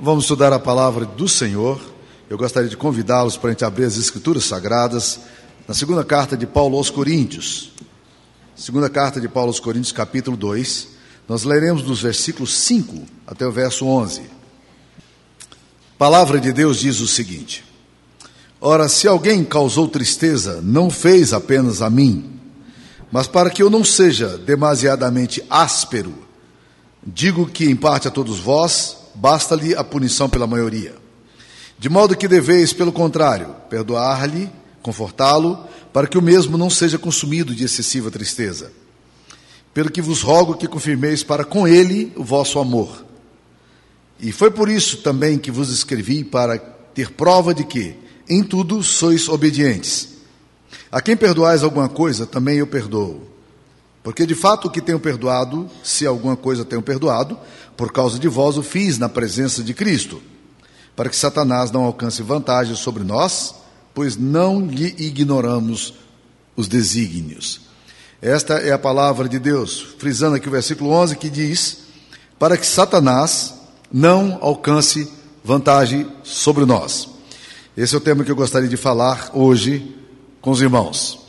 Vamos estudar a palavra do Senhor. Eu gostaria de convidá-los para a gente abrir as Escrituras Sagradas na segunda carta de Paulo aos Coríntios. Segunda carta de Paulo aos Coríntios, capítulo 2. Nós leremos dos versículos 5 até o verso 11. A palavra de Deus diz o seguinte: Ora, se alguém causou tristeza, não fez apenas a mim, mas para que eu não seja demasiadamente áspero, digo que em parte a todos vós, basta-lhe a punição pela maioria. De modo que deveis, pelo contrário, perdoar-lhe, confortá-lo, para que o mesmo não seja consumido de excessiva tristeza. Pelo que vos rogo que confirmeis para com ele o vosso amor. E foi por isso também que vos escrevi, para ter prova de que, em tudo, sois obedientes. A quem perdoais alguma coisa, também eu perdoo. Porque de fato o que tenho perdoado, se alguma coisa tenho perdoado, por causa de vós o fiz na presença de Cristo, para que Satanás não alcance vantagem sobre nós, pois não lhe ignoramos os desígnios. Esta é a palavra de Deus, frisando aqui o versículo 11 que diz: para que Satanás não alcance vantagem sobre nós. Esse é o tema que eu gostaria de falar hoje com os irmãos.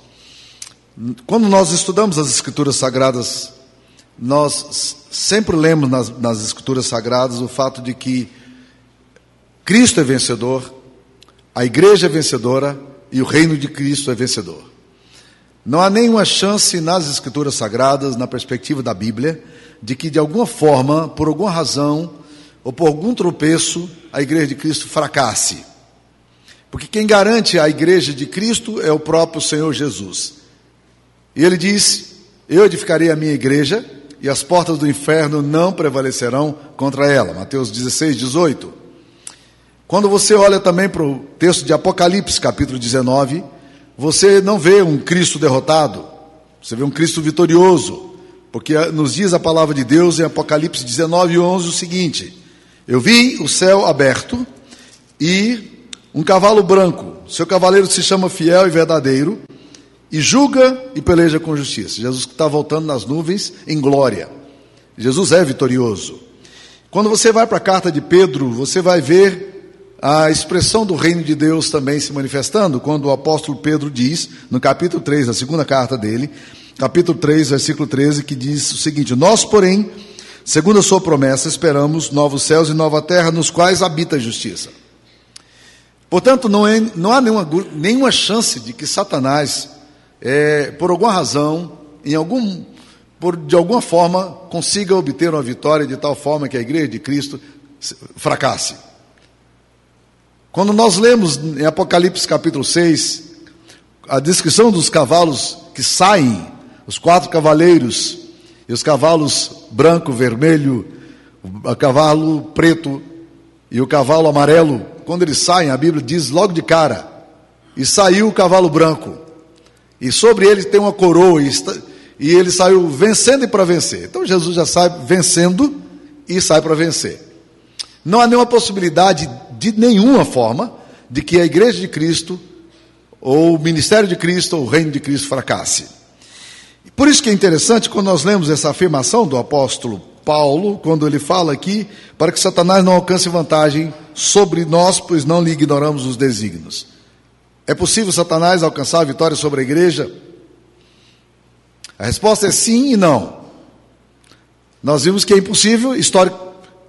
Quando nós estudamos as Escrituras Sagradas, nós sempre lemos nas, nas Escrituras Sagradas o fato de que Cristo é vencedor, a igreja é vencedora e o reino de Cristo é vencedor. Não há nenhuma chance nas Escrituras Sagradas, na perspectiva da Bíblia, de que de alguma forma, por alguma razão ou por algum tropeço, a igreja de Cristo fracasse. Porque quem garante a igreja de Cristo é o próprio Senhor Jesus. E ele diz: Eu edificarei a minha igreja e as portas do inferno não prevalecerão contra ela. Mateus 16, 18. Quando você olha também para o texto de Apocalipse, capítulo 19, você não vê um Cristo derrotado, você vê um Cristo vitorioso, porque nos diz a palavra de Deus em Apocalipse 19, 11 o seguinte: Eu vi o céu aberto e um cavalo branco, seu cavaleiro se chama fiel e verdadeiro, e julga e peleja com justiça. Jesus está voltando nas nuvens em glória. Jesus é vitorioso. Quando você vai para a carta de Pedro, você vai ver a expressão do reino de Deus também se manifestando, quando o apóstolo Pedro diz, no capítulo 3, na segunda carta dele, capítulo 3, versículo 13, que diz o seguinte: Nós, porém, segundo a sua promessa, esperamos novos céus e nova terra, nos quais habita a justiça. Portanto, não, é, não há nenhuma, nenhuma chance de que Satanás é, por alguma razão, em algum, por, de alguma forma, consiga obter uma vitória de tal forma que a igreja de Cristo fracasse. Quando nós lemos em Apocalipse capítulo 6, a descrição dos cavalos que saem, os quatro cavaleiros, e os cavalos branco, vermelho, o cavalo preto e o cavalo amarelo, quando eles saem, a Bíblia diz logo de cara, e saiu o cavalo branco. E sobre ele tem uma coroa, e, ele saiu vencendo e para vencer. Então Jesus já sai vencendo e sai para vencer. Não há nenhuma possibilidade, de nenhuma forma, de que a igreja de Cristo, ou o ministério de Cristo, ou o reino de Cristo fracasse. Por isso que é interessante quando nós lemos essa afirmação do apóstolo Paulo, quando ele fala aqui, para que Satanás não alcance vantagem sobre nós, pois não lhe ignoramos os desígnios. É possível Satanás alcançar a vitória sobre a igreja? A resposta é sim e não. Nós vimos que é impossível, histórico,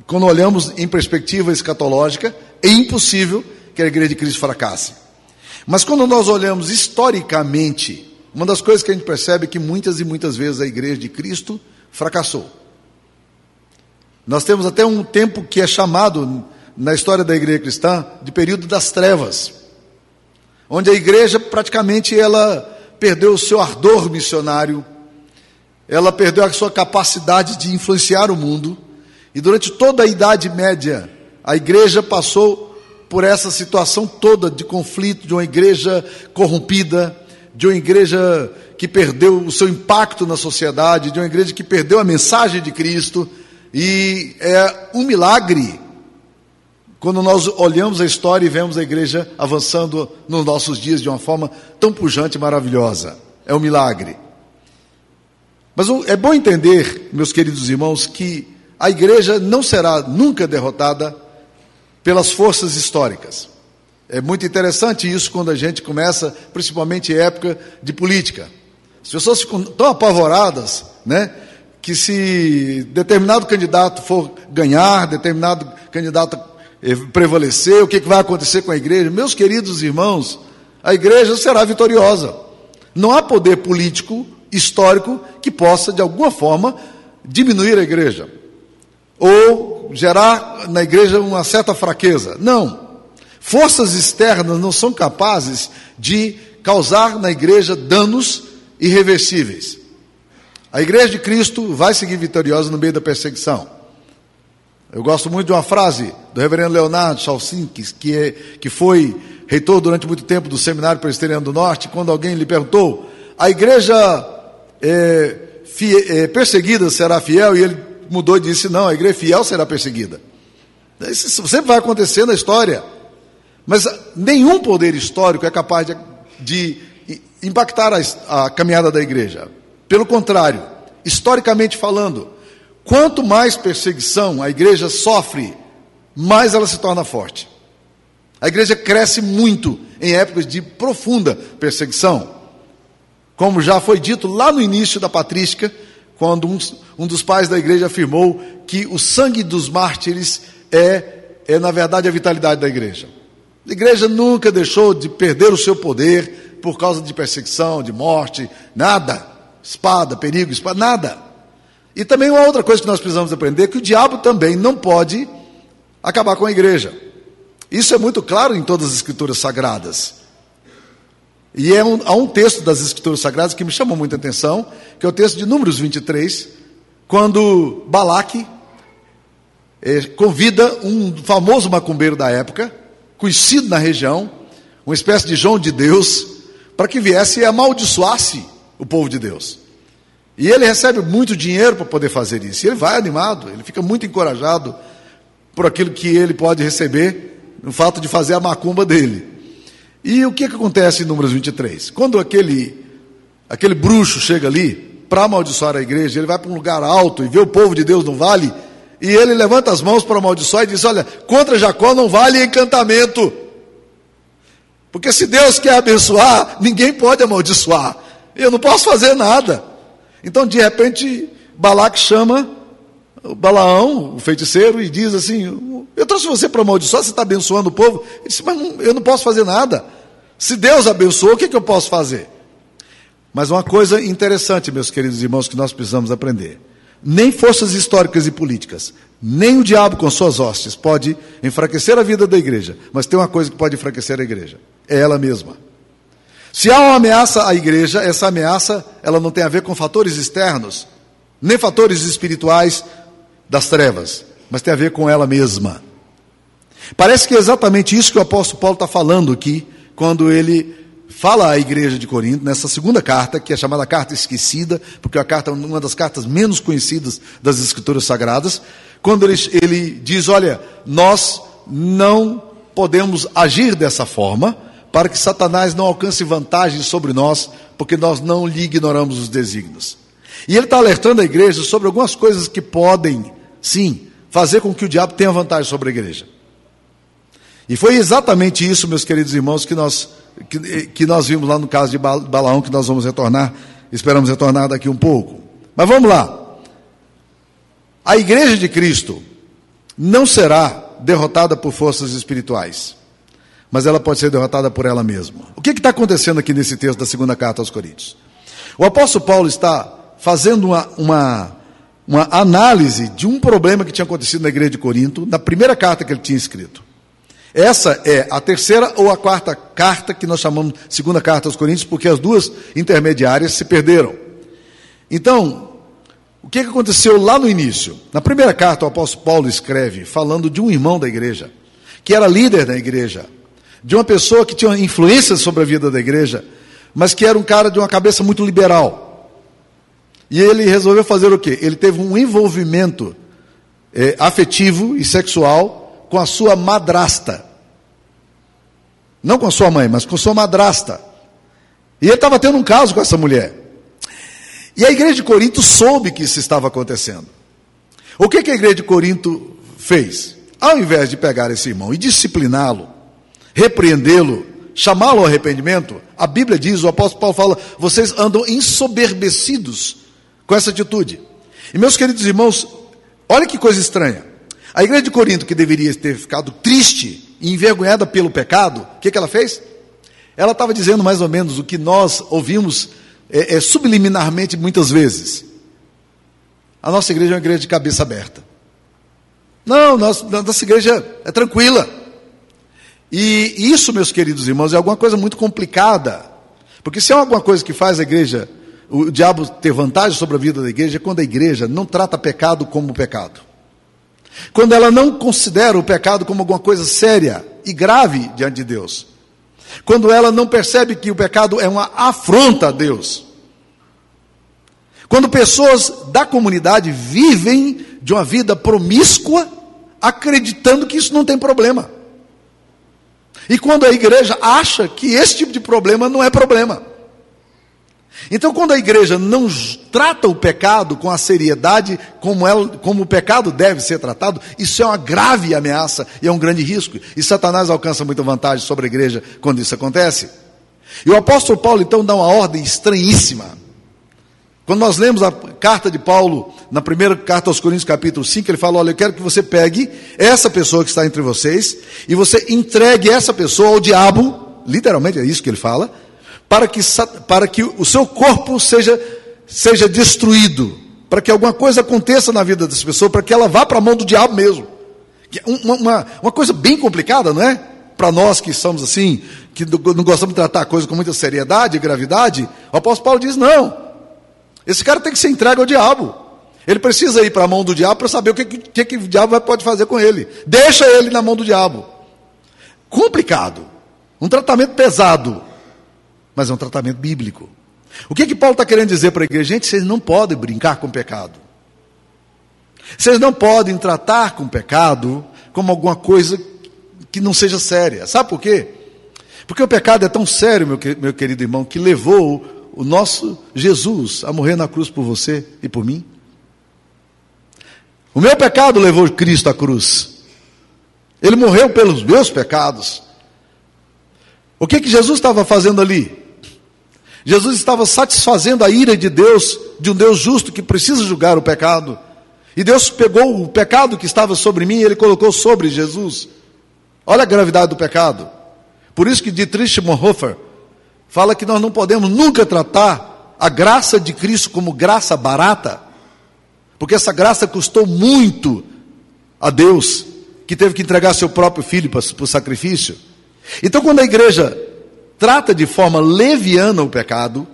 quando olhamos em perspectiva escatológica, é impossível que a igreja de Cristo fracasse. Mas quando nós olhamos historicamente, uma das coisas que a gente percebe é que muitas e muitas vezes a igreja de Cristo fracassou. Nós temos até um tempo que é chamado na história da igreja cristã de período das trevas onde a igreja praticamente ela perdeu o seu ardor missionário, ela perdeu a sua capacidade de influenciar o mundo, e durante toda a Idade Média, a igreja passou por essa situação toda de conflito, de uma igreja corrompida, de uma igreja que perdeu o seu impacto na sociedade, de uma igreja que perdeu a mensagem de Cristo, e é um milagre quando nós olhamos a história e vemos a igreja avançando nos nossos dias de uma forma tão pujante e maravilhosa. É um milagre. Mas é bom entender, meus queridos irmãos, que a igreja não será nunca derrotada pelas forças históricas. É muito interessante isso quando a gente começa, principalmente em época de política. As pessoas ficam tão apavoradas, né? Que se determinado candidato for ganhar, determinado candidato prevalecer, o que vai acontecer com a igreja? Meus queridos irmãos, a igreja será vitoriosa. Não há poder político, histórico, que possa, de alguma forma, diminuir a igreja. Ou gerar na igreja uma certa fraqueza. Não. Forças externas não são capazes de causar na igreja danos irreversíveis. A igreja de Cristo vai seguir vitoriosa no meio da perseguição. Eu gosto muito de uma frase do reverendo Leonardo Chalcinski, que, é, que foi reitor durante muito tempo do Seminário Presbiteriano do Norte, quando alguém lhe perguntou: a igreja é, é, perseguida será fiel? E ele mudou e disse: não, a igreja fiel será perseguida. Isso sempre vai acontecer na história. Mas nenhum poder histórico é capaz de, de impactar a, a caminhada da igreja. Pelo contrário, historicamente falando, quanto mais perseguição a igreja sofre, mais ela se torna forte. A igreja cresce muito em épocas de profunda perseguição. Como já foi dito lá no início da patrística, quando um, um dos pais da igreja afirmou que o sangue dos mártires é, é, na verdade, a vitalidade da igreja. A igreja nunca deixou de perder o seu poder, por causa de perseguição, de morte, nada. Espada, perigo, espada, nada. E também uma outra coisa que nós precisamos aprender, que o diabo também não pode acabar com a igreja. Isso é muito claro em todas as escrituras sagradas. E é um, há um texto das escrituras sagradas que me chamou muita atenção, que é o texto de Números 23, quando Balaque eh, convida um famoso macumbeiro da época, conhecido na região, uma espécie de João de Deus, para que viesse e amaldiçoasse o povo de Deus. E ele recebe muito dinheiro para poder fazer isso. E ele vai animado, ele fica muito encorajado por aquilo que ele pode receber no fato de fazer a macumba dele. E o que, que acontece em Números 23? Quando aquele, aquele bruxo chega ali para amaldiçoar a igreja, ele vai para um lugar alto e vê o povo de Deus no vale, e ele levanta as mãos para amaldiçoar e diz: Olha, contra Jacó não vale encantamento. Porque se Deus quer abençoar, ninguém pode amaldiçoar. Eu não posso fazer nada. Então, de repente, Balac chama o Balaão, o feiticeiro, e diz assim: Eu trouxe você para amaldiçoar, você está abençoando o povo. Ele disse: Mas não, eu não posso fazer nada. Se Deus abençoou, o que, que eu posso fazer? Mas uma coisa interessante, meus queridos irmãos, que nós precisamos aprender: nem forças históricas e políticas, nem o diabo com suas hostes pode enfraquecer a vida da igreja. Mas tem uma coisa que pode enfraquecer a igreja: é ela mesma. Se há uma ameaça à igreja, essa ameaça ela não tem a ver com fatores externos, nem fatores espirituais das trevas, mas tem a ver com ela mesma. Parece que é exatamente isso que o apóstolo Paulo está falando aqui, quando ele fala à igreja de Corinto, nessa segunda carta, que é chamada carta esquecida, porque é a carta, uma das cartas menos conhecidas das escrituras sagradas, quando ele, ele diz: Olha, nós não podemos agir dessa forma para que Satanás não alcance vantagem sobre nós, porque nós não lhe ignoramos os desígnios. E ele está alertando a igreja sobre algumas coisas que podem, sim, fazer com que o diabo tenha vantagem sobre a igreja. E foi exatamente isso, meus queridos irmãos, que nós, que, que nós vimos lá no caso de Balaão, que nós vamos retornar, esperamos retornar daqui um pouco. Mas vamos lá. A igreja de Cristo não será derrotada por forças espirituais, mas ela pode ser derrotada por ela mesma. O que está acontecendo aqui nesse texto da segunda carta aos Coríntios? O apóstolo Paulo está fazendo uma, uma, uma análise de um problema que tinha acontecido na igreja de Corinto, na primeira carta que ele tinha escrito. Essa é a terceira ou a quarta carta que nós chamamos segunda carta aos Coríntios, porque as duas intermediárias se perderam. Então, o que aconteceu lá no início? Na primeira carta, o apóstolo Paulo escreve falando de um irmão da igreja, que era líder da igreja, de uma pessoa que tinha influência sobre a vida da igreja, mas que era um cara de uma cabeça muito liberal. E ele resolveu fazer o quê? Ele teve um envolvimento é, afetivo e sexual com a sua madrasta. Não com a sua mãe, mas com sua madrasta. E ele estava tendo um caso com essa mulher. E a igreja de Corinto soube que isso estava acontecendo. O que, que a igreja de Corinto fez? ao invés de pegar esse irmão e discipliná-lo, repreendê-lo, chamá-lo ao arrependimento, a Bíblia diz, o apóstolo Paulo fala, vocês andam ensoberbecidos com essa atitude. E meus queridos irmãos, olha que coisa estranha. A igreja de Corinto, que deveria ter ficado triste e envergonhada pelo pecado, o que, que ela fez? Ela estava dizendo mais ou menos o que nós ouvimos é, é, subliminarmente muitas vezes. A nossa igreja é uma igreja de cabeça aberta. Não, nossa, nossa igreja é tranquila. E isso, meus queridos irmãos, é alguma coisa muito complicada. Porque se é alguma coisa que faz a igreja, o diabo ter vantagem sobre a vida da igreja, é quando a igreja não trata pecado como pecado. Quando ela não considera o pecado como alguma coisa séria e grave diante de Deus. Quando ela não percebe que o pecado é uma afronta a Deus. Quando pessoas da comunidade vivem de uma vida promíscua, acreditando que isso não tem problema. E quando a igreja acha que esse tipo de problema não é problema. Então, quando a igreja não trata o pecado com a seriedade como, ela, como o pecado deve ser tratado, isso é uma grave ameaça e é um grande risco. E Satanás alcança muita vantagem sobre a igreja quando isso acontece. E o apóstolo Paulo, então, dá uma ordem estranhíssima. Quando nós lemos a carta de Paulo, na primeira carta aos Coríntios, capítulo 5, ele fala: Olha, eu quero que você pegue essa pessoa que está entre vocês e você entregue essa pessoa ao diabo, literalmente é isso que ele fala, para que, para que o seu corpo seja, seja destruído, para que alguma coisa aconteça na vida dessa pessoa, para que ela vá para a mão do diabo mesmo. Uma, uma, uma coisa bem complicada, não é? Para nós que somos assim, que não gostamos de tratar a coisa com muita seriedade e gravidade, o apóstolo Paulo diz: não, esse cara tem que ser entregue ao diabo. Ele precisa ir para a mão do diabo para saber o que, que, que o diabo pode fazer com ele. Deixa ele na mão do diabo. Complicado. Um tratamento pesado mas é um tratamento bíblico. O que, que Paulo está querendo dizer para a igreja? Gente, vocês não podem brincar com o pecado. Vocês não podem tratar com o pecado como alguma coisa que não seja séria. Sabe por quê? Porque o pecado é tão sério, meu, meu querido irmão, que levou o nosso Jesus a morrer na cruz por você e por mim. O meu pecado levou Cristo à cruz. Ele morreu pelos meus pecados. O que, que Jesus estava fazendo ali? Jesus estava satisfazendo a ira de Deus, de um Deus justo que precisa julgar o pecado. E Deus pegou o pecado que estava sobre mim e ele colocou sobre Jesus. Olha a gravidade do pecado. Por isso que Dietrich Bonhoeffer fala que nós não podemos nunca tratar a graça de Cristo como graça barata, porque essa graça custou muito a Deus, que teve que entregar seu próprio filho para, para o sacrifício. Então, quando a igreja trata de forma leviana o pecado,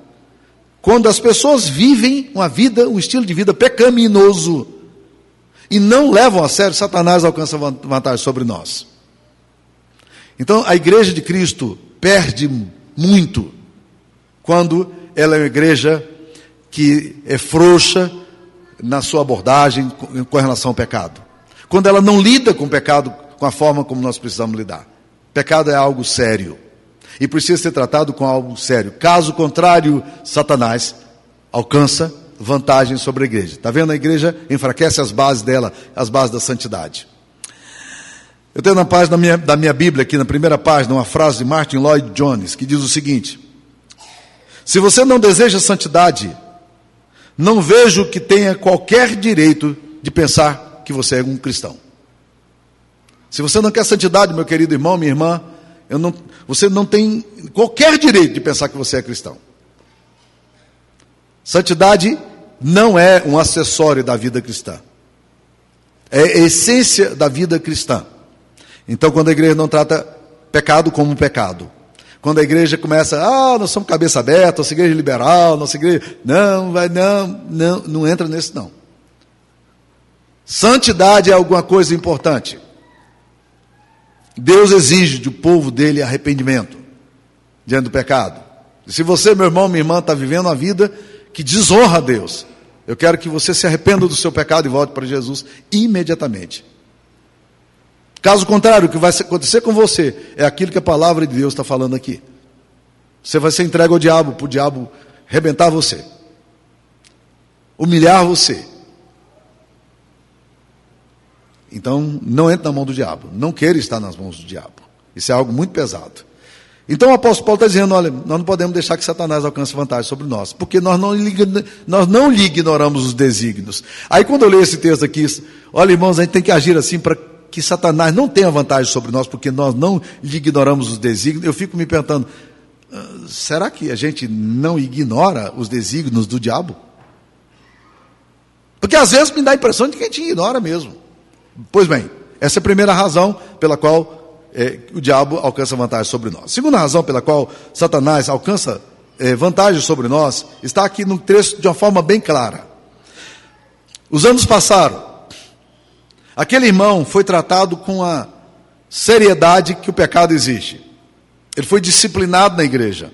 quando as pessoas vivem uma vida, um estilo de vida pecaminoso e não levam a sério, Satanás alcança vantagem sobre nós. Então a igreja de Cristo perde muito quando ela é uma igreja que é frouxa na sua abordagem com relação ao pecado. Quando ela não lida com o pecado com a forma como nós precisamos lidar. Pecado é algo sério e precisa ser tratado com algo sério. Caso contrário, Satanás alcança vantagem sobre a igreja. Está vendo? A igreja enfraquece as bases dela, as bases da santidade. Eu tenho na página da minha, da minha Bíblia, aqui na primeira página, uma frase de Martin Lloyd Jones, que diz o seguinte: Se você não deseja santidade, não vejo que tenha qualquer direito de pensar que você é um cristão. Se você não quer santidade, meu querido irmão, minha irmã, não, você não tem qualquer direito de pensar que você é cristão. Santidade não é um acessório da vida cristã. É a essência da vida cristã. Então, quando a igreja não trata pecado como um pecado, quando a igreja começa, ah, nós somos cabeça aberta, nossa igreja é liberal, nossa igreja. Não, vai, não, não, não entra nesse não. Santidade é alguma coisa importante. Deus exige do povo dele arrependimento diante do pecado. E se você, meu irmão, minha irmã, está vivendo uma vida que desonra a Deus, eu quero que você se arrependa do seu pecado e volte para Jesus imediatamente. Caso contrário, o que vai acontecer com você é aquilo que a palavra de Deus está falando aqui. Você vai ser entregue ao diabo, para o diabo rebentar você, humilhar você. Então, não entre na mão do diabo. Não queira estar nas mãos do diabo. Isso é algo muito pesado. Então o apóstolo Paulo está dizendo: olha, nós não podemos deixar que Satanás alcance vantagem sobre nós, porque nós não, nós não lhe ignoramos os desígnios. Aí quando eu leio esse texto aqui, olha irmãos, a gente tem que agir assim para que Satanás não tenha vantagem sobre nós, porque nós não lhe ignoramos os desígnios. Eu fico me perguntando: ah, será que a gente não ignora os desígnios do diabo? Porque às vezes me dá a impressão de que a gente ignora mesmo. Pois bem, essa é a primeira razão pela qual é, o diabo alcança vantagem sobre nós. Segunda razão pela qual Satanás alcança é, vantagem sobre nós está aqui no texto de uma forma bem clara. Os anos passaram. Aquele irmão foi tratado com a seriedade que o pecado exige. Ele foi disciplinado na igreja.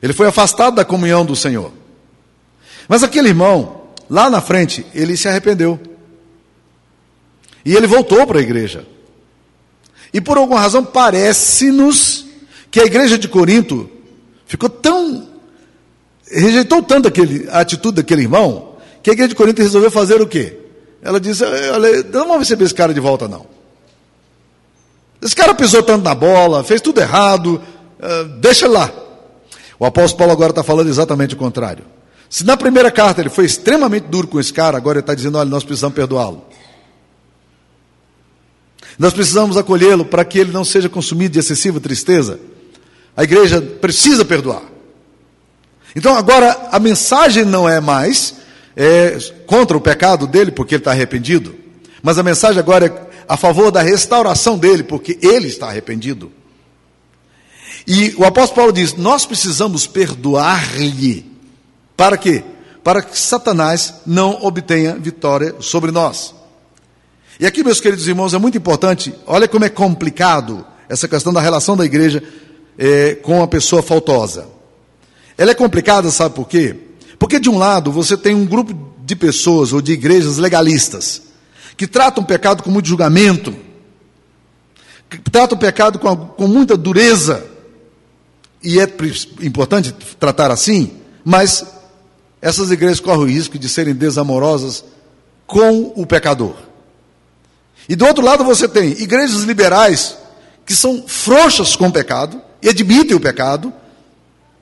Ele foi afastado da comunhão do Senhor. Mas aquele irmão, lá na frente, ele se arrependeu. E ele voltou para a igreja. E por alguma razão parece-nos que a igreja de Corinto ficou tão. rejeitou tanto aquele, a atitude daquele irmão, que a igreja de Corinto resolveu fazer o quê? Ela disse: Olha, não vamos receber esse cara de volta, não. Esse cara pisou tanto na bola, fez tudo errado, uh, deixa lá. O apóstolo Paulo agora está falando exatamente o contrário. Se na primeira carta ele foi extremamente duro com esse cara, agora ele está dizendo: olha, nós precisamos perdoá-lo. Nós precisamos acolhê-lo para que ele não seja consumido de excessiva tristeza. A igreja precisa perdoar. Então agora a mensagem não é mais é, contra o pecado dele, porque ele está arrependido, mas a mensagem agora é a favor da restauração dele, porque ele está arrependido. E o apóstolo Paulo diz: Nós precisamos perdoar-lhe. Para quê? Para que Satanás não obtenha vitória sobre nós. E aqui, meus queridos irmãos, é muito importante, olha como é complicado essa questão da relação da igreja é, com a pessoa faltosa. Ela é complicada, sabe por quê? Porque, de um lado, você tem um grupo de pessoas ou de igrejas legalistas que tratam o pecado com muito julgamento, que tratam o pecado com, com muita dureza, e é importante tratar assim, mas essas igrejas correm o risco de serem desamorosas com o pecador. E do outro lado você tem igrejas liberais que são frouxas com o pecado, e admitem o pecado,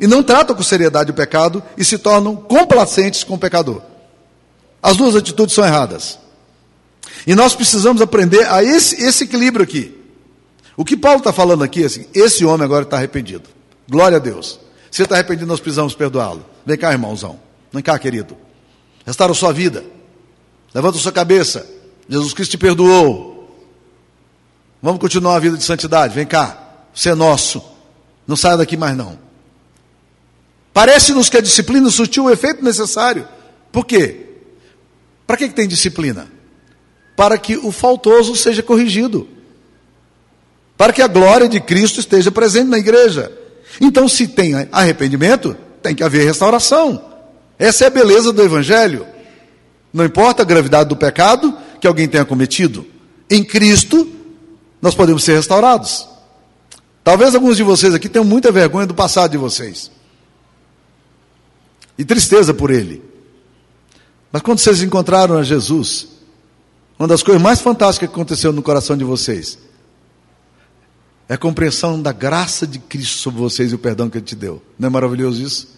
e não tratam com seriedade o pecado e se tornam complacentes com o pecador. As duas atitudes são erradas. E nós precisamos aprender a esse, esse equilíbrio aqui. O que Paulo está falando aqui é assim: esse homem agora está arrependido. Glória a Deus. Se está arrependido, nós precisamos perdoá-lo. Vem cá, irmãozão. Vem cá, querido. Restaura sua vida. Levanta sua cabeça. Jesus Cristo te perdoou. Vamos continuar a vida de santidade. Vem cá, você é nosso. Não saia daqui mais não. Parece-nos que a disciplina surtiu o efeito necessário. Por quê? Para que, que tem disciplina? Para que o faltoso seja corrigido. Para que a glória de Cristo esteja presente na igreja. Então, se tem arrependimento, tem que haver restauração. Essa é a beleza do Evangelho. Não importa a gravidade do pecado, que alguém tenha cometido. Em Cristo, nós podemos ser restaurados. Talvez alguns de vocês aqui tenham muita vergonha do passado de vocês. E tristeza por ele. Mas quando vocês encontraram a Jesus, uma das coisas mais fantásticas que aconteceu no coração de vocês é a compreensão da graça de Cristo sobre vocês e o perdão que Ele te deu. Não é maravilhoso isso?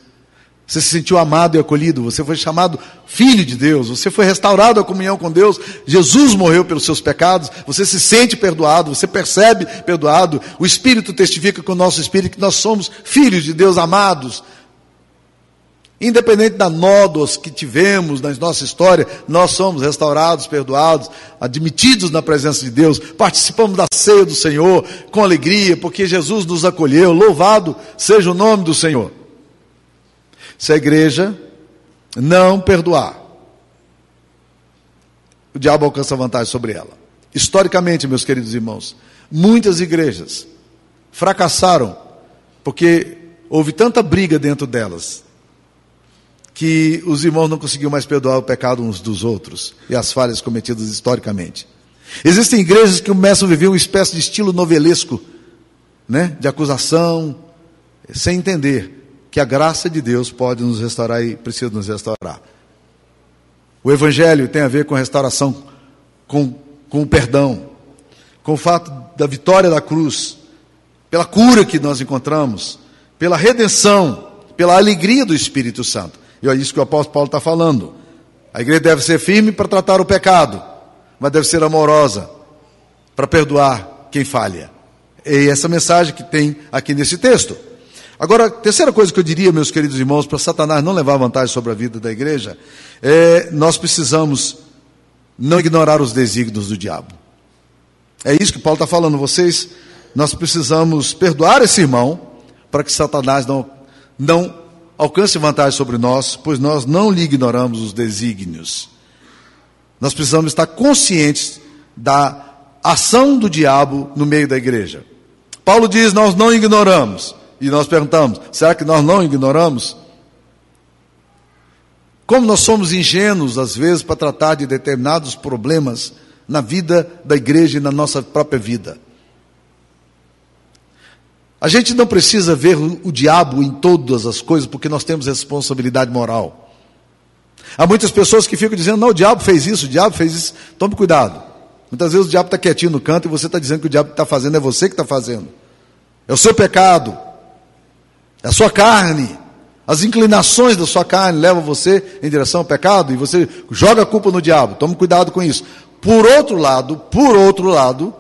Você se sentiu amado e acolhido, você foi chamado filho de Deus, você foi restaurado à comunhão com Deus, Jesus morreu pelos seus pecados, você se sente perdoado, você percebe perdoado, o Espírito testifica com o nosso Espírito que nós somos filhos de Deus amados. Independente da nódos que tivemos na nossa história, nós somos restaurados, perdoados, admitidos na presença de Deus, participamos da ceia do Senhor com alegria, porque Jesus nos acolheu, louvado seja o nome do Senhor. Se a igreja não perdoar, o diabo alcança vantagem sobre ela. Historicamente, meus queridos irmãos, muitas igrejas fracassaram porque houve tanta briga dentro delas que os irmãos não conseguiam mais perdoar o pecado uns dos outros e as falhas cometidas historicamente. Existem igrejas que começam a viver uma espécie de estilo novelesco, né, de acusação, sem entender que a graça de Deus pode nos restaurar e precisa nos restaurar. O Evangelho tem a ver com restauração, com com o perdão, com o fato da vitória da cruz, pela cura que nós encontramos, pela redenção, pela alegria do Espírito Santo. E é isso que o apóstolo Paulo está falando. A igreja deve ser firme para tratar o pecado, mas deve ser amorosa para perdoar quem falha. É essa mensagem que tem aqui nesse texto. Agora, a terceira coisa que eu diria, meus queridos irmãos, para Satanás não levar vantagem sobre a vida da igreja, é nós precisamos não ignorar os desígnios do diabo. É isso que Paulo está falando. Vocês, nós precisamos perdoar esse irmão para que Satanás não, não alcance vantagem sobre nós, pois nós não lhe ignoramos os desígnios. Nós precisamos estar conscientes da ação do diabo no meio da igreja. Paulo diz: Nós não ignoramos. E nós perguntamos: será que nós não ignoramos? Como nós somos ingênuos, às vezes, para tratar de determinados problemas na vida da igreja e na nossa própria vida. A gente não precisa ver o diabo em todas as coisas, porque nós temos responsabilidade moral. Há muitas pessoas que ficam dizendo: não, o diabo fez isso, o diabo fez isso. Tome cuidado. Muitas vezes o diabo está quietinho no canto e você está dizendo que o diabo está fazendo, é você que está fazendo. É o seu pecado, é a sua carne. As inclinações da sua carne levam você em direção ao pecado e você joga a culpa no diabo. Tome cuidado com isso. Por outro lado, por outro lado,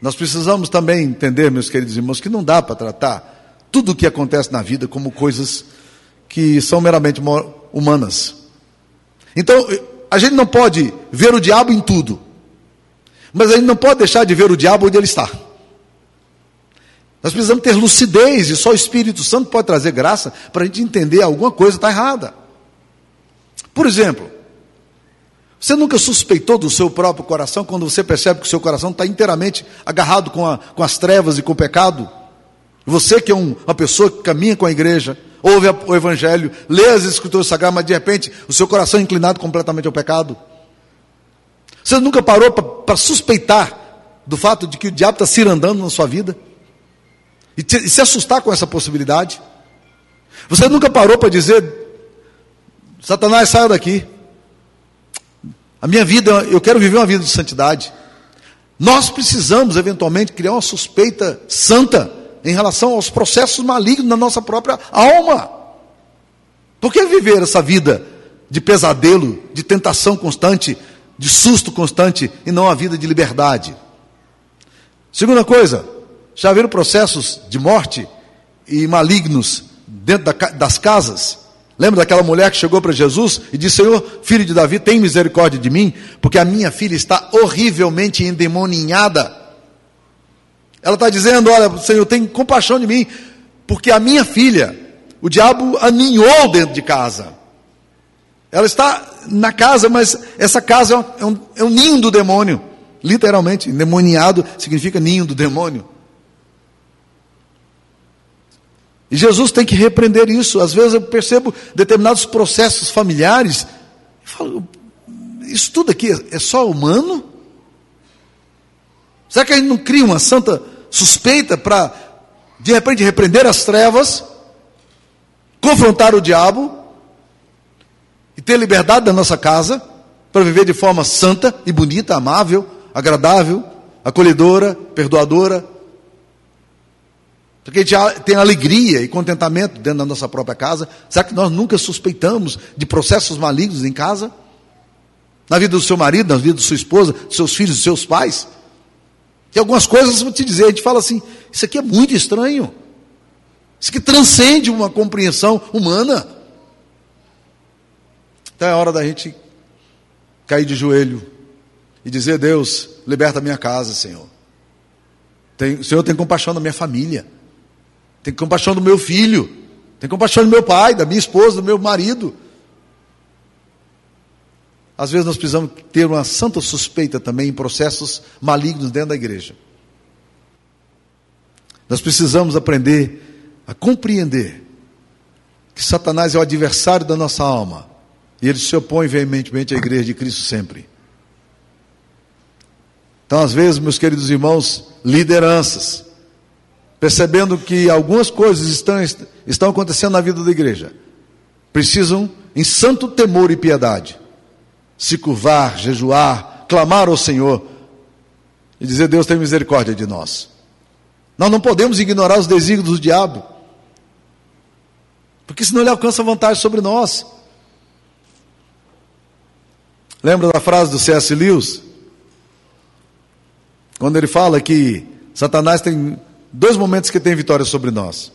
nós precisamos também entender, meus queridos irmãos, que não dá para tratar tudo o que acontece na vida como coisas que são meramente humanas. Então, a gente não pode ver o diabo em tudo, mas a gente não pode deixar de ver o diabo onde ele está. Nós precisamos ter lucidez e só o Espírito Santo pode trazer graça para a gente entender alguma coisa está errada. Por exemplo, você nunca suspeitou do seu próprio coração quando você percebe que o seu coração está inteiramente agarrado com, a, com, as trevas e com o pecado? Você que é um, uma pessoa que caminha com a igreja, ouve a, o Evangelho, lê as Escrituras Sagradas, mas de repente o seu coração é inclinado completamente ao pecado. Você nunca parou para suspeitar do fato de que o diabo está cirandando na sua vida? E, te, e se assustar com essa possibilidade? Você nunca parou para dizer: Satanás, saia daqui. A minha vida, eu quero viver uma vida de santidade. Nós precisamos, eventualmente, criar uma suspeita santa em relação aos processos malignos na nossa própria alma. Por que viver essa vida de pesadelo, de tentação constante, de susto constante e não a vida de liberdade? Segunda coisa, já viram processos de morte e malignos dentro das casas? Lembra daquela mulher que chegou para Jesus e disse: Senhor, filho de Davi, tem misericórdia de mim, porque a minha filha está horrivelmente endemoninhada. Ela está dizendo: Olha, Senhor, tem compaixão de mim, porque a minha filha, o diabo aninhou dentro de casa. Ela está na casa, mas essa casa é um, é um ninho do demônio. Literalmente, endemoniado significa ninho do demônio. E Jesus tem que repreender isso. Às vezes eu percebo determinados processos familiares e falo: isso tudo aqui é só humano? Será que a gente não cria uma santa suspeita para, de repente, repreender as trevas, confrontar o diabo e ter liberdade da nossa casa para viver de forma santa e bonita, amável, agradável, acolhedora, perdoadora, porque a gente tem alegria e contentamento dentro da nossa própria casa. Será que nós nunca suspeitamos de processos malignos em casa? Na vida do seu marido, na vida da sua esposa, dos seus filhos, dos seus pais? Tem algumas coisas, vou te dizer, a gente fala assim: isso aqui é muito estranho. Isso aqui transcende uma compreensão humana. Então é hora da gente cair de joelho e dizer: Deus, liberta minha casa, Senhor. Tem, o Senhor tem compaixão da minha família. Tem compaixão do meu filho. Tem compaixão do meu pai, da minha esposa, do meu marido. Às vezes nós precisamos ter uma santa suspeita também em processos malignos dentro da igreja. Nós precisamos aprender a compreender que Satanás é o adversário da nossa alma e ele se opõe veementemente à igreja de Cristo sempre. Então, às vezes, meus queridos irmãos, lideranças, percebendo que algumas coisas estão, estão acontecendo na vida da igreja, precisam, em santo temor e piedade, se curvar, jejuar, clamar ao Senhor e dizer: Deus tem misericórdia de nós. Nós não podemos ignorar os desígnios do diabo, porque senão ele alcança vantagem sobre nós. Lembra da frase do C.S. Lewis? Quando ele fala que Satanás tem dois momentos que tem vitória sobre nós.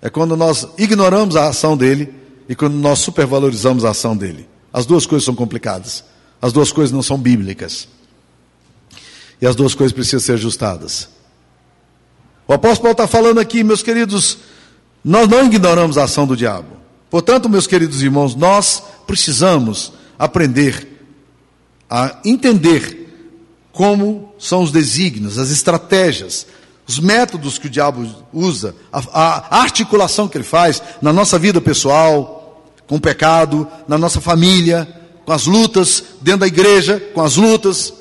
É quando nós ignoramos a ação dele e quando nós supervalorizamos a ação dele. As duas coisas são complicadas. As duas coisas não são bíblicas. E as duas coisas precisam ser ajustadas. O apóstolo Paulo está falando aqui, meus queridos, nós não ignoramos a ação do diabo. Portanto, meus queridos irmãos, nós precisamos aprender a entender como são os desígnios, as estratégias, os métodos que o diabo usa, a, a, articulação que ele faz na nossa vida pessoal, com o pecado, na nossa família, com as lutas dentro da igreja, com as lutas.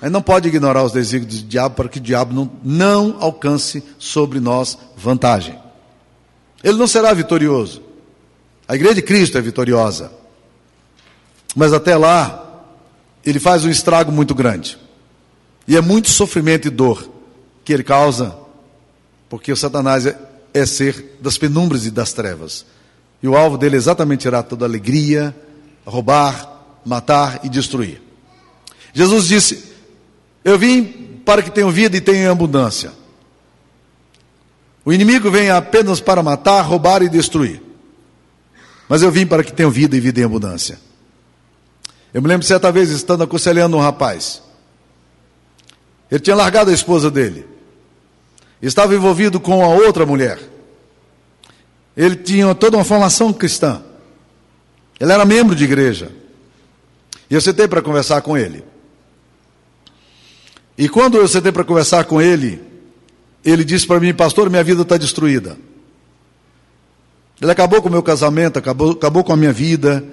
Aí não pode ignorar os desígnios do diabo para que o diabo não, não alcance sobre nós vantagem. Ele não será vitorioso. A igreja de Cristo é vitoriosa. Mas até lá, ele faz um estrago muito grande. E é muito sofrimento e dor que ele causa, porque o Satanás é, é ser das penumbras e das trevas. E o alvo dele é exatamente tirar toda alegria, roubar, matar e destruir. Jesus disse: Eu vim para que tenham vida e tenham abundância. O inimigo vem apenas para matar, roubar e destruir. Mas eu vim para que tenham vida e vida em abundância. Eu me lembro certa vez estando aconselhando um rapaz. Ele tinha largado a esposa dele. Estava envolvido com a outra mulher. Ele tinha toda uma formação cristã. Ele era membro de igreja. E eu sentei para conversar com ele. E quando eu sentei para conversar com ele, ele disse para mim, pastor, minha vida está destruída. Ele acabou com o meu casamento, acabou, acabou com a minha vida,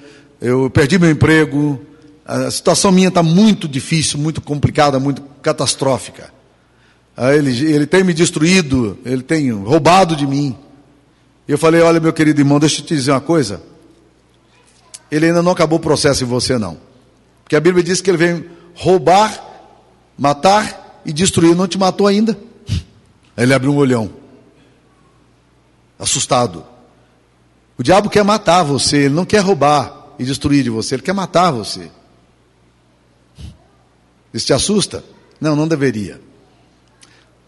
eu perdi meu emprego, a situação minha está muito difícil, muito complicada, muito catastrófica. Ah, ele, ele tem me destruído, ele tem roubado de mim. Eu falei: Olha, meu querido irmão, deixa eu te dizer uma coisa. Ele ainda não acabou o processo em você, não. Porque a Bíblia diz que ele vem roubar, matar e destruir. Não te matou ainda. Aí ele abriu um olhão, assustado. O diabo quer matar você, ele não quer roubar e destruir de você, ele quer matar você. Isso te assusta? Não, não deveria.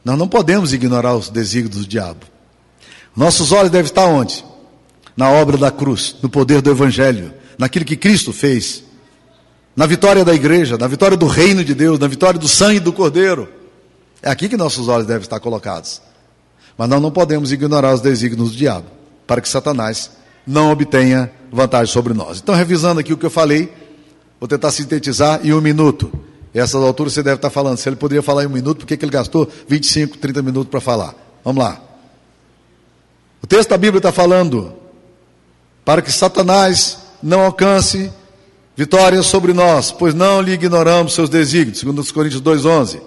Nós não podemos ignorar os desígnios do diabo. Nossos olhos devem estar onde? Na obra da cruz, no poder do Evangelho, naquilo que Cristo fez, na vitória da igreja, na vitória do reino de Deus, na vitória do sangue do Cordeiro. É aqui que nossos olhos devem estar colocados. Mas nós não podemos ignorar os desígnios do diabo, para que Satanás não obtenha vantagem sobre nós. Então, revisando aqui o que eu falei, vou tentar sintetizar em um minuto. Essas alturas você deve estar falando, se ele poderia falar em um minuto, por que ele gastou 25, 30 minutos para falar? Vamos lá. O texto da Bíblia está falando para que Satanás não alcance vitória sobre nós, pois não lhe ignoramos seus desígnios, segundo os Coríntios 2,11.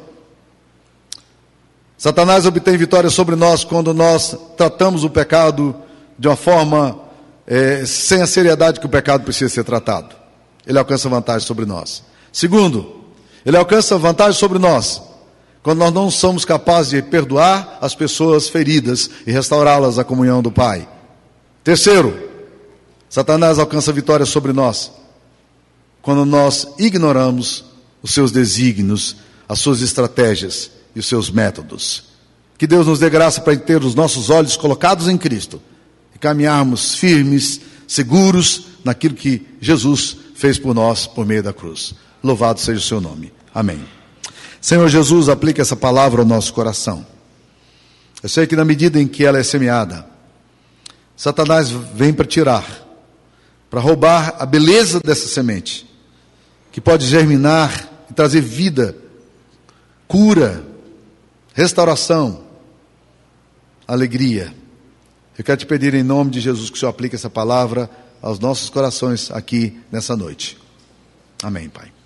Satanás obtém vitória sobre nós quando nós tratamos o pecado de uma forma é, sem a seriedade que o pecado precisa ser tratado. Ele alcança vantagem sobre nós. Segundo, ele alcança vantagem sobre nós quando nós não somos capazes de perdoar as pessoas feridas e restaurá-las à comunhão do Pai. Terceiro, Satanás alcança vitória sobre nós quando nós ignoramos os seus desígnios, as suas estratégias e os seus métodos. Que Deus nos dê graça para ter os nossos olhos colocados em Cristo e caminharmos firmes, seguros naquilo que Jesus fez por nós por meio da cruz. Louvado seja o seu nome. Amém. Senhor Jesus, aplica essa palavra ao nosso coração. Eu sei que na medida em que ela é semeada, Satanás vem para tirar, para roubar a beleza dessa semente, que pode germinar e trazer vida, cura, restauração, alegria. Eu quero te pedir em nome de Jesus que o Senhor aplique essa palavra aos nossos corações aqui nessa noite. Amém, Pai.